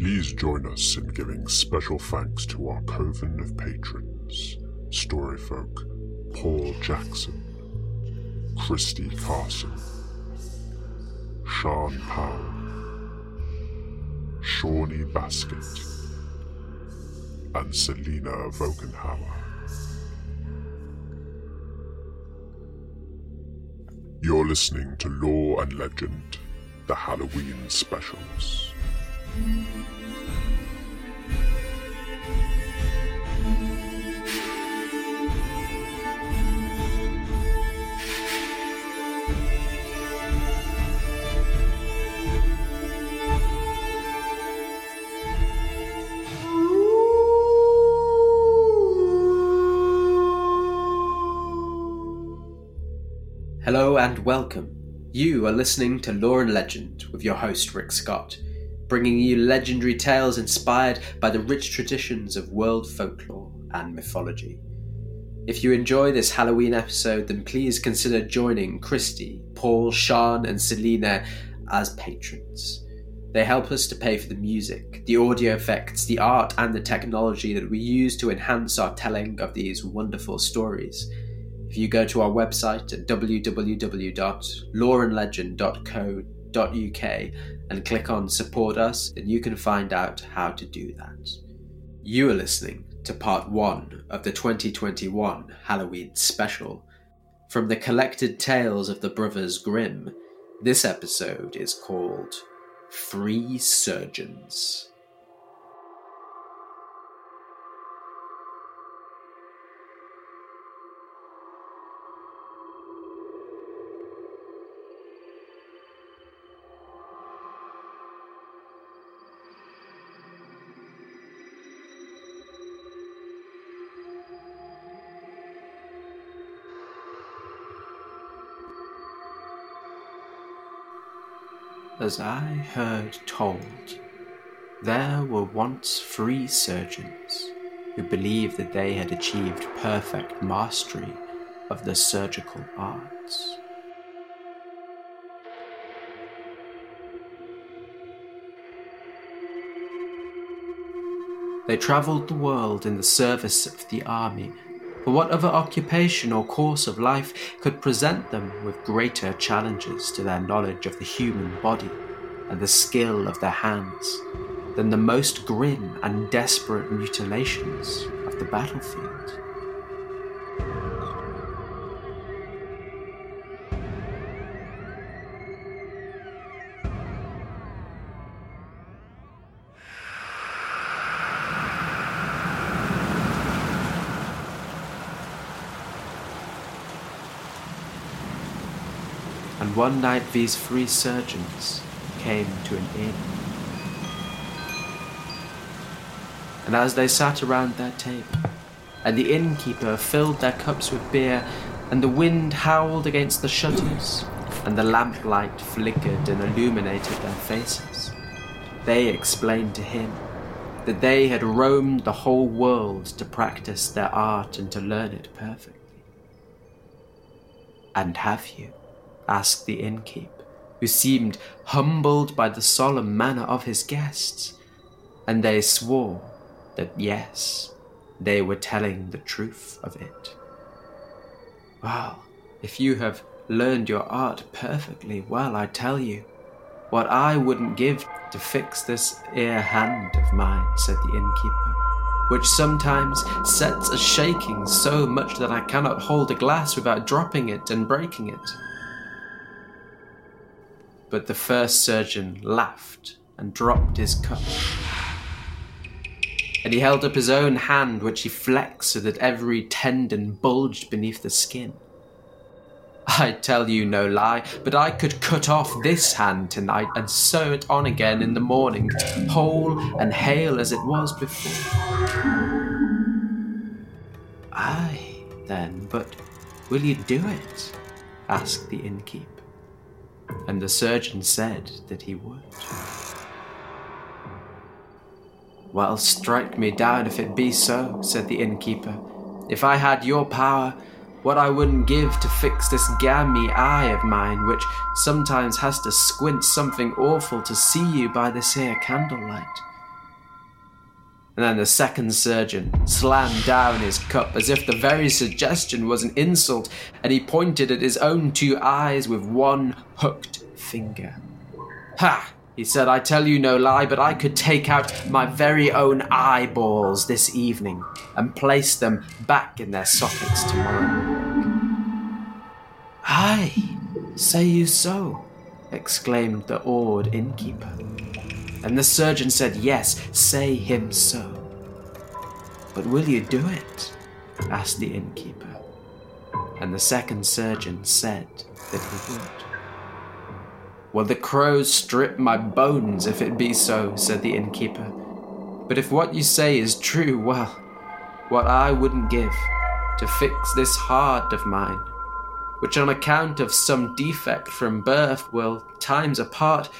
Please join us in giving special thanks to our coven of patrons Storyfolk, Paul Jackson, Christy Carson, Sean Powell, Shawnee Basket, and Selena Vogenhauer. You're listening to Lore and Legend, the Halloween specials. Hello and welcome. You are listening to Lore and Legend with your host Rick Scott, bringing you legendary tales inspired by the rich traditions of world folklore and mythology. If you enjoy this Halloween episode, then please consider joining Christy, Paul, Sean, and Selena as patrons. They help us to pay for the music, the audio effects, the art, and the technology that we use to enhance our telling of these wonderful stories. If you go to our website at www.loreandlegend.co.uk and click on Support Us, and you can find out how to do that. You are listening to part one of the 2021 Halloween special. From the collected tales of the Brothers Grimm, this episode is called Three Surgeons. As I heard told, there were once three surgeons who believed that they had achieved perfect mastery of the surgical arts. They travelled the world in the service of the army, for what other occupation or course of life could present them with greater challenges to their knowledge of the human body and the skill of their hands than the most grim and desperate mutilations of the battlefield? One night these three surgeons came to an inn. And as they sat around their table, and the innkeeper filled their cups with beer, and the wind howled against the shutters, and the lamplight flickered and illuminated their faces, they explained to him that they had roamed the whole world to practice their art and to learn it perfectly. And have you? Asked the innkeep, who seemed humbled by the solemn manner of his guests. And they swore that yes, they were telling the truth of it. Well, if you have learned your art perfectly well, I tell you, what I wouldn't give to fix this ear hand of mine, said the innkeeper, which sometimes sets a shaking so much that I cannot hold a glass without dropping it and breaking it. But the first surgeon laughed and dropped his cup. And he held up his own hand, which he flexed so that every tendon bulged beneath the skin. I tell you no lie, but I could cut off this hand tonight and sew it on again in the morning, whole and hale as it was before. Aye, then, but will you do it? asked the innkeep and the surgeon said that he would. Well, strike me down if it be so, said the innkeeper. If I had your power, what I wouldn't give to fix this gammy eye of mine, which sometimes has to squint something awful to see you by this here candlelight. And then the second surgeon slammed down his cup as if the very suggestion was an insult, and he pointed at his own two eyes with one hooked finger. Ha! He said, I tell you no lie, but I could take out my very own eyeballs this evening and place them back in their sockets tomorrow. Aye, say you so? exclaimed the awed innkeeper. And the surgeon said, Yes, say him so. But will you do it? asked the innkeeper. And the second surgeon said that he would. Well, the crows strip my bones if it be so, said the innkeeper. But if what you say is true, well, what I wouldn't give to fix this heart of mine, which on account of some defect from birth will, times apart,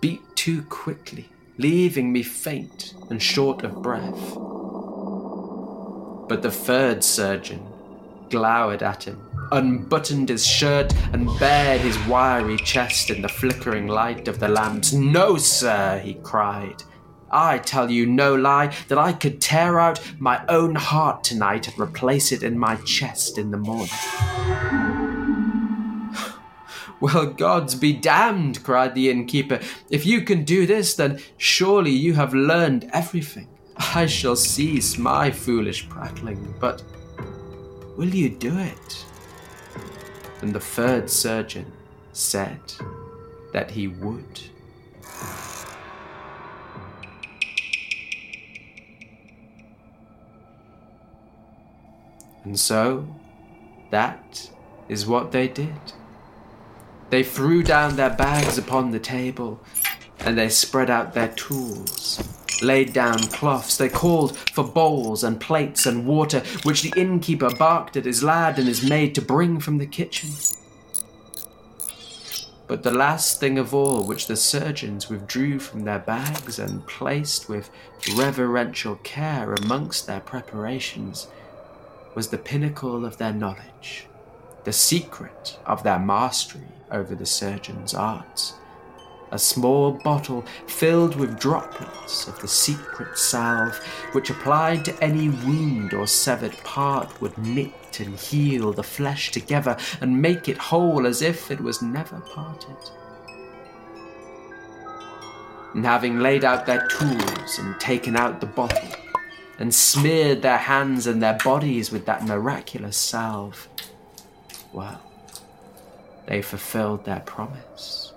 beat too quickly, leaving me faint and short of breath. But the third surgeon glowered at him unbuttoned his shirt, and bared his wiry chest in the flickering light of the lamps. No, sir, he cried. I tell you no lie that I could tear out my own heart tonight and replace it in my chest in the morning. Well, gods be damned, cried the innkeeper. If you can do this, then surely you have learned everything. I shall cease my foolish prattling, but will you do it? and the third surgeon said that he would. And so, that is what they did. They threw down their bags upon the table, and they spread out their tools, laid down cloths. They called for bowls and plates and water, which the innkeeper barked at his lad and his maid to bring from the kitchen. But the last thing of all which the surgeons withdrew from their bags and placed with reverential care amongst their preparations was the pinnacle of their knowledge, the secret of their mastery over the surgeon's arts a small bottle filled with droplets of the secret salve, which applied to any wound or severed part would knit and heal the flesh together and make it whole as if it was never parted. And having laid out their tools and taken out the bottle, and smeared their hands and their bodies with that miraculous salve, well, they fulfilled their promise.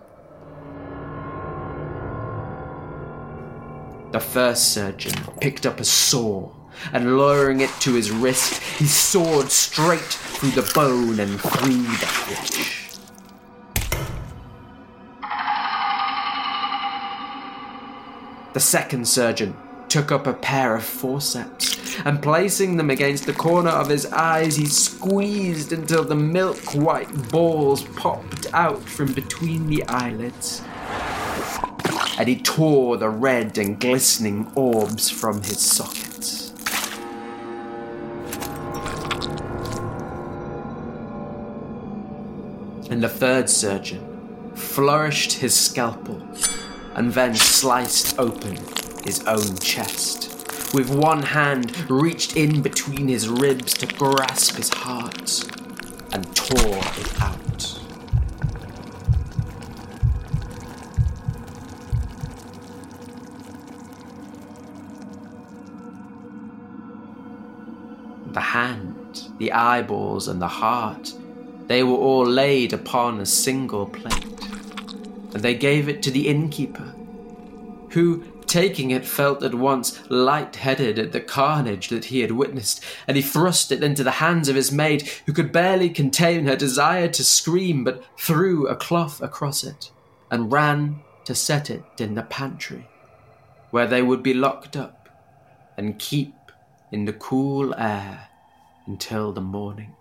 The first surgeon picked up a saw and lowering it to his wrist, he sawed straight through the bone and through the flesh. The second surgeon took up a pair of forceps and placing them against the corner of his eyes, he squeezed until the milk white balls popped out from between the eyelids and he tore the red and glistening orbs from his sockets. And the third surgeon flourished his scalpel and then sliced open his own chest. With one hand reached in between his ribs to grasp his heart and tore it out. the hand, the eyeballs, and the heart, they were all laid upon a single plate. And they gave it to the innkeeper, who, taking it, felt at once light-headed at the carnage that he had witnessed, and he thrust it into the hands of his maid, who could barely contain her desire to scream, but threw a cloth across it, and ran to set it in the pantry, where they would be locked up and keep in the cool air until the morning.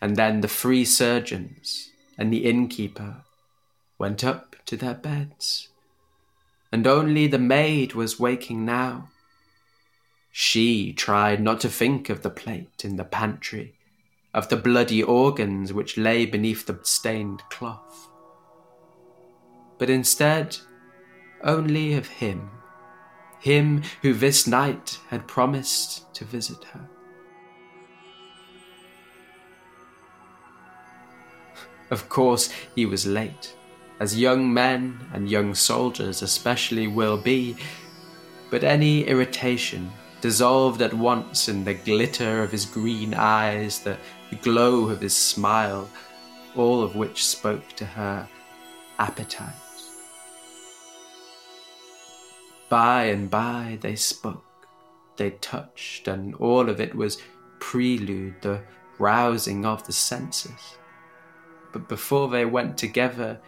And then the three surgeons and the innkeeper went up to their beds, and only the maid was waking now. She tried not to think of the plate in the pantry, of the bloody organs which lay beneath the stained cloth. but instead only of him, him who this night had promised to visit her. Of course, he was late, as young men and young soldiers especially will be, but any irritation dissolved at once in the glitter of his green eyes, the glow of his smile, all of which spoke to her appetite. By and by they spoke, they touched, and all of it was prelude, the rousing of the senses. But before they went together,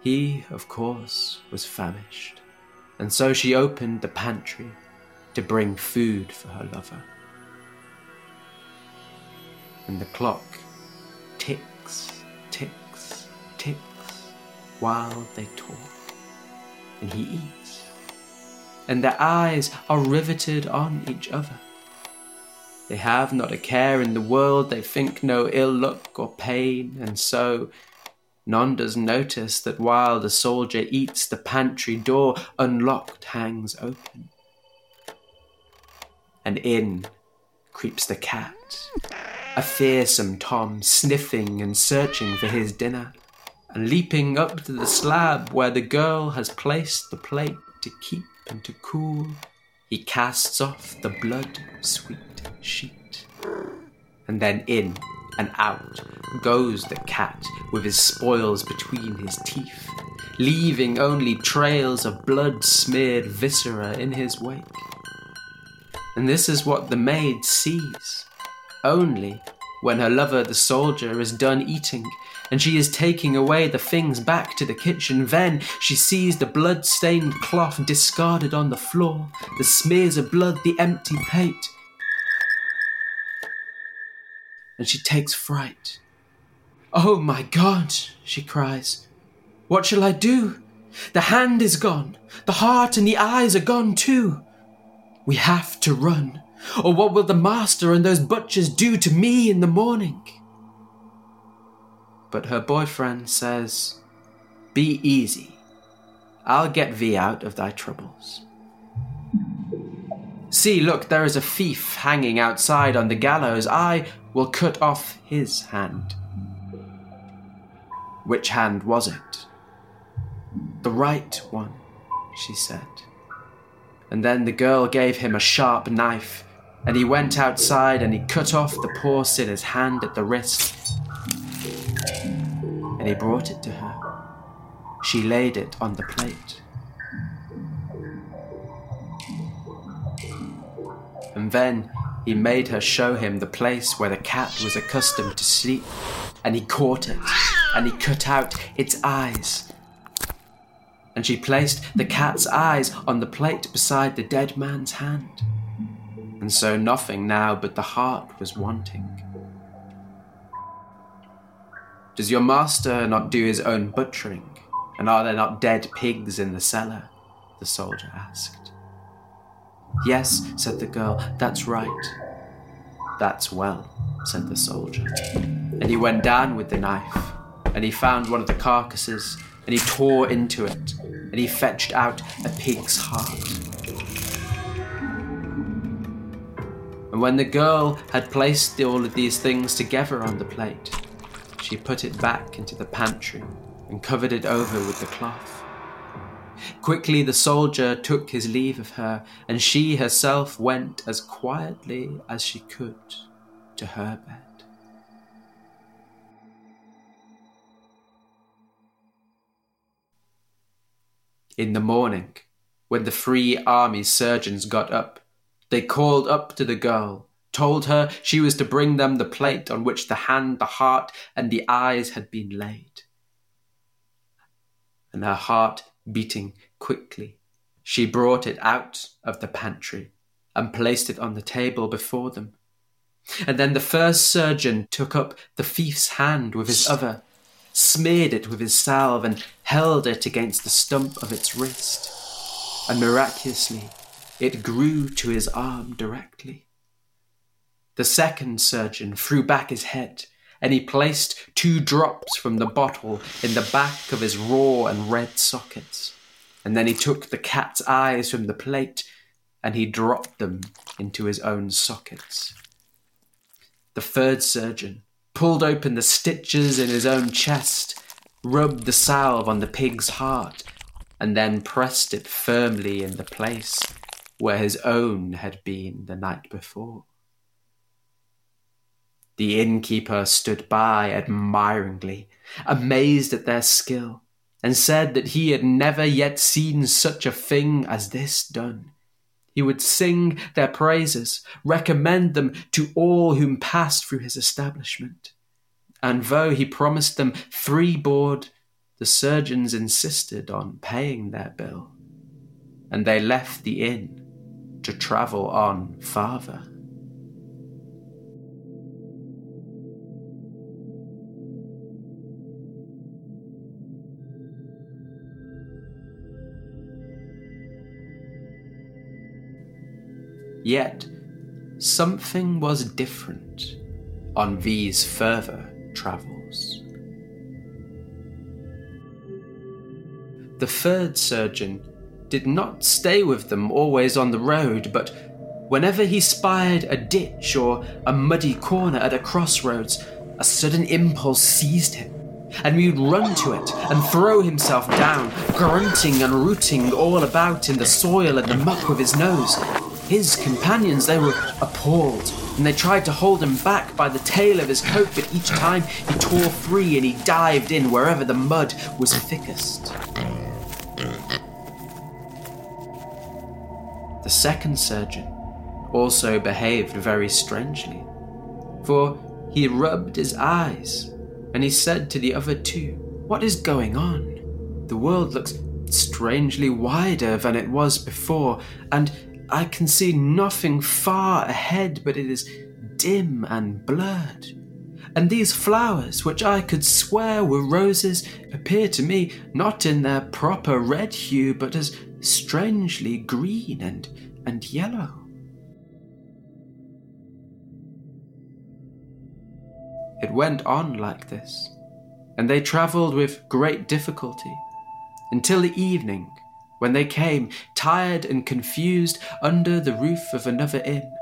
he, of course, was famished, and so she opened the pantry to bring food for her lover. And the clock ticks, ticks, ticks while they talk, and he eats, and their eyes are riveted on each other. They have not a care in the world, they think no ill luck or pain, and so none does notice that while the soldier eats, the pantry door unlocked hangs open. And in creeps the cat, a fearsome Tom, sniffing and searching for his dinner, and leaping up to the slab where the girl has placed the plate to keep and to cool, he casts off the blood sweet sheet. And then in and out goes the cat with his spoils between his teeth, leaving only trails of blood smeared viscera in his wake. And this is what the maid sees only when her lover, the soldier, is done eating and she is taking away the things back to the kitchen. Then she sees the blood stained cloth discarded on the floor, the smears of blood, the empty plate and she takes fright. Oh my God, she cries. What shall I do? The hand is gone, the heart and the eyes are gone too. We have to run, or what will the master and those butchers do to me in the morning? But her boyfriend says, Be easy. I'll get thee out of thy troubles. See, look, there is a thief hanging outside on the gallows. I will cut off his hand. Which hand was it? The right one, she said. And then the girl gave him a sharp knife, and he went outside and he cut off the poor sinner's hand at the wrist. And he brought it to her. She laid it on the plate. And then he made her show him the place where the cat was accustomed to sleep, and he caught it, and he cut out its eyes. And she placed the cat's eyes on the plate beside the dead man's hand. And so nothing now but the heart was wanting. Does your master not do his own butchering? And are there not dead pigs in the cellar? The soldier asked. Yes, said the girl, that's right. That's well, said the soldier. And he went down with the knife, and he found one of the carcasses, and he tore into it, and he fetched out a pig's heart. And when the girl had placed all of these things together on the plate, she put it back into the pantry and covered it over with the cloth. Quickly the soldier took his leave of her, and she herself went as quietly as she could to her bed. In the morning, when the Free Army surgeons got up, they called up to the girl, told her she was to bring them the plate on which the hand, the heart, and the eyes had been laid. And her heart beating quickly. She brought it out of the pantry and placed it on the table before them. And then the first surgeon took up the thief's hand with his other, smeared it with his salve, and held it against the stump of its wrist. And miraculously, it grew to his arm directly. The second surgeon threw back his head and he placed two drops from the bottle in the back of his raw and red sockets. And then he took the cat's eyes from the plate and he dropped them into his own sockets. The third surgeon pulled open the stitches in his own chest, rubbed the salve on the pig's heart, and then pressed it firmly in the place where his own had been the night before. The innkeeper stood by admiringly, amazed at their skill, and said that he had never yet seen such a thing as this done. He would sing their praises, recommend them to all whom passed through his establishment. And though he promised them free board, the surgeons insisted on paying their bill, and they left the inn to travel on farther. Yet, something was different on V's further travels. The third surgeon did not stay with them always on the road, but whenever he spied a ditch or a muddy corner at a crossroads, a sudden impulse seized him, and he would run to it and throw himself down, grunting and rooting all about in the soil and the muck with his nose. His companions, they were appalled, and they tried to hold him back by the tail of his coat, but each time he tore free and he dived in wherever the mud was thickest. The second surgeon also behaved very strangely, for he rubbed his eyes and he said to the other two, What is going on? The world looks strangely wider than it was before, and I can see nothing far ahead, but it is dim and blurred. And these flowers, which I could swear were roses, appear to me not in their proper red hue, but as strangely green and, and yellow. It went on like this, and they travelled with great difficulty until the evening, when they came, tired and confused, under the roof of another inn.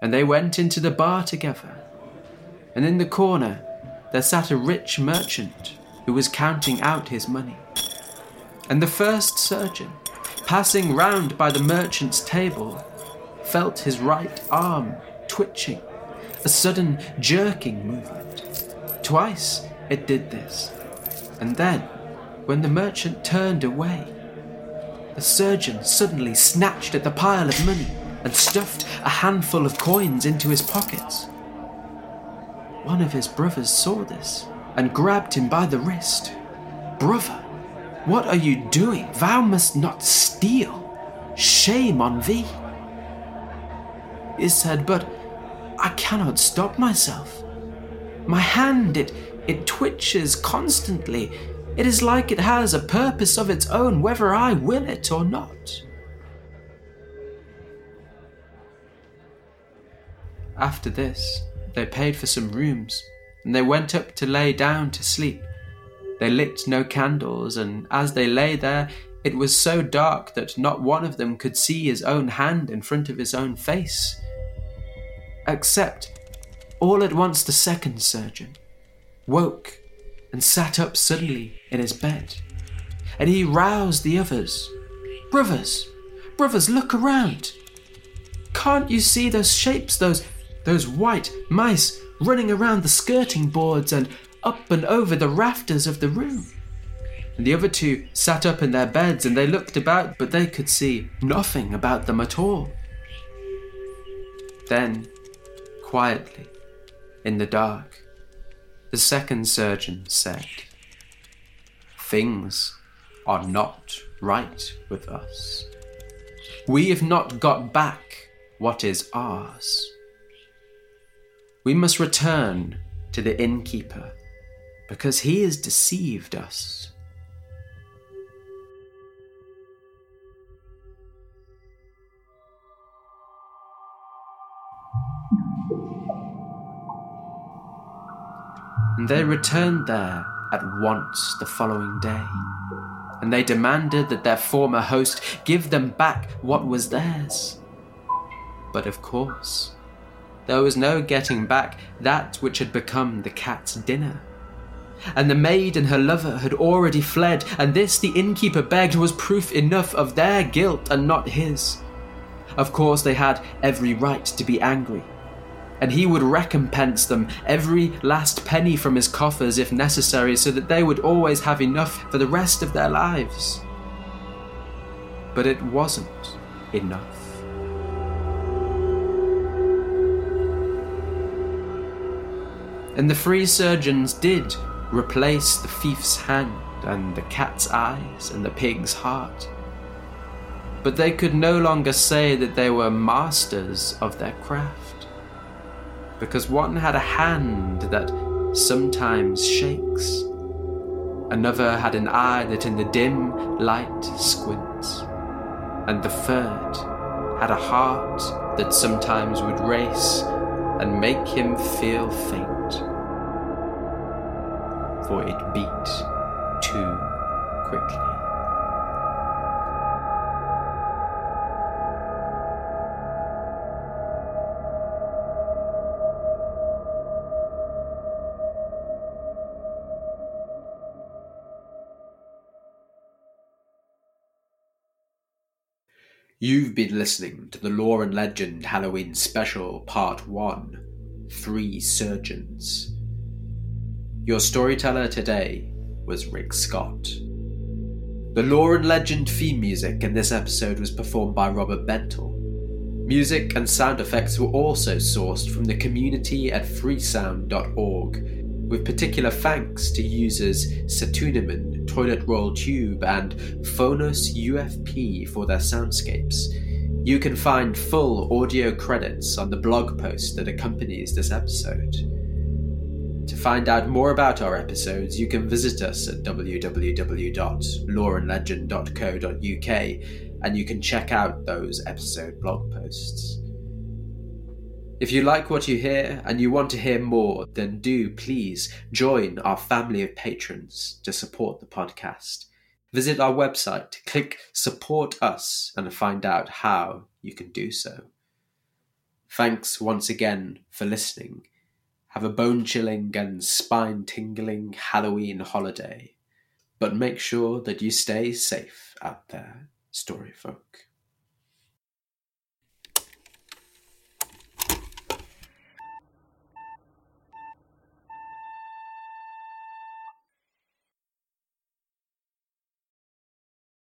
And they went into the bar together, and in the corner there sat a rich merchant who was counting out his money. And the first surgeon, passing round by the merchant's table, felt his right arm twitching, a sudden jerking movement. Twice it did this, and then, when the merchant turned away, the surgeon suddenly snatched at the pile of money and stuffed a handful of coins into his pockets. One of his brothers saw this and grabbed him by the wrist. Brother, what are you doing? Thou must not steal. Shame on thee. He said, But I cannot stop myself. My hand, it, it twitches constantly. It is like it has a purpose of its own, whether I will it or not. After this, they paid for some rooms, and they went up to lay down to sleep. They lit no candles, and as they lay there, it was so dark that not one of them could see his own hand in front of his own face. Except, all at once, the second surgeon woke and sat up suddenly in his bed. And he roused the others. Brothers, brothers, look around. Can't you see those shapes, those, those white mice running around the skirting boards and up and over the rafters of the room. And the other two sat up in their beds and they looked about, but they could see nothing about them at all. Then, quietly, in the dark, the second surgeon said, Things are not right with us. We have not got back what is ours. We must return to the innkeeper because he has deceived us. And they returned there at once the following day. And they demanded that their former host give them back what was theirs. But of course, there was no getting back that which had become the cat's dinner. And the maid and her lover had already fled, and this the innkeeper begged was proof enough of their guilt and not his. Of course, they had every right to be angry, and he would recompense them every last penny from his coffers if necessary, so that they would always have enough for the rest of their lives. But it wasn't enough. And the free surgeons did replace the thief's hand and the cat's eyes and the pig's heart. But they could no longer say that they were masters of their craft, because one had a hand that sometimes shakes, another had an eye that in the dim light squints, and the third had a heart that sometimes would race and make him feel faint for it beat too quickly. You've been listening to the Lore and Legend Halloween Special Part 1 Three Surgeons. Your storyteller today was Rick Scott. The lore and legend theme music in this episode was performed by Robert Bentel. Music and sound effects were also sourced from the community at freesound.org, with particular thanks to users Satunaman, Toilet Roll Tube, and Phonos UFP for their soundscapes. You can find full audio credits on the blog post that accompanies this episode. To find out more about our episodes, you can visit us at www.loreandlegend.co.uk and you can check out those episode blog posts. If you like what you hear and you want to hear more, then do please join our family of patrons to support the podcast. Visit our website, click Support Us, and find out how you can do so. Thanks once again for listening have a bone chilling and spine tingling Halloween holiday. But make sure that you stay safe out there, story folk.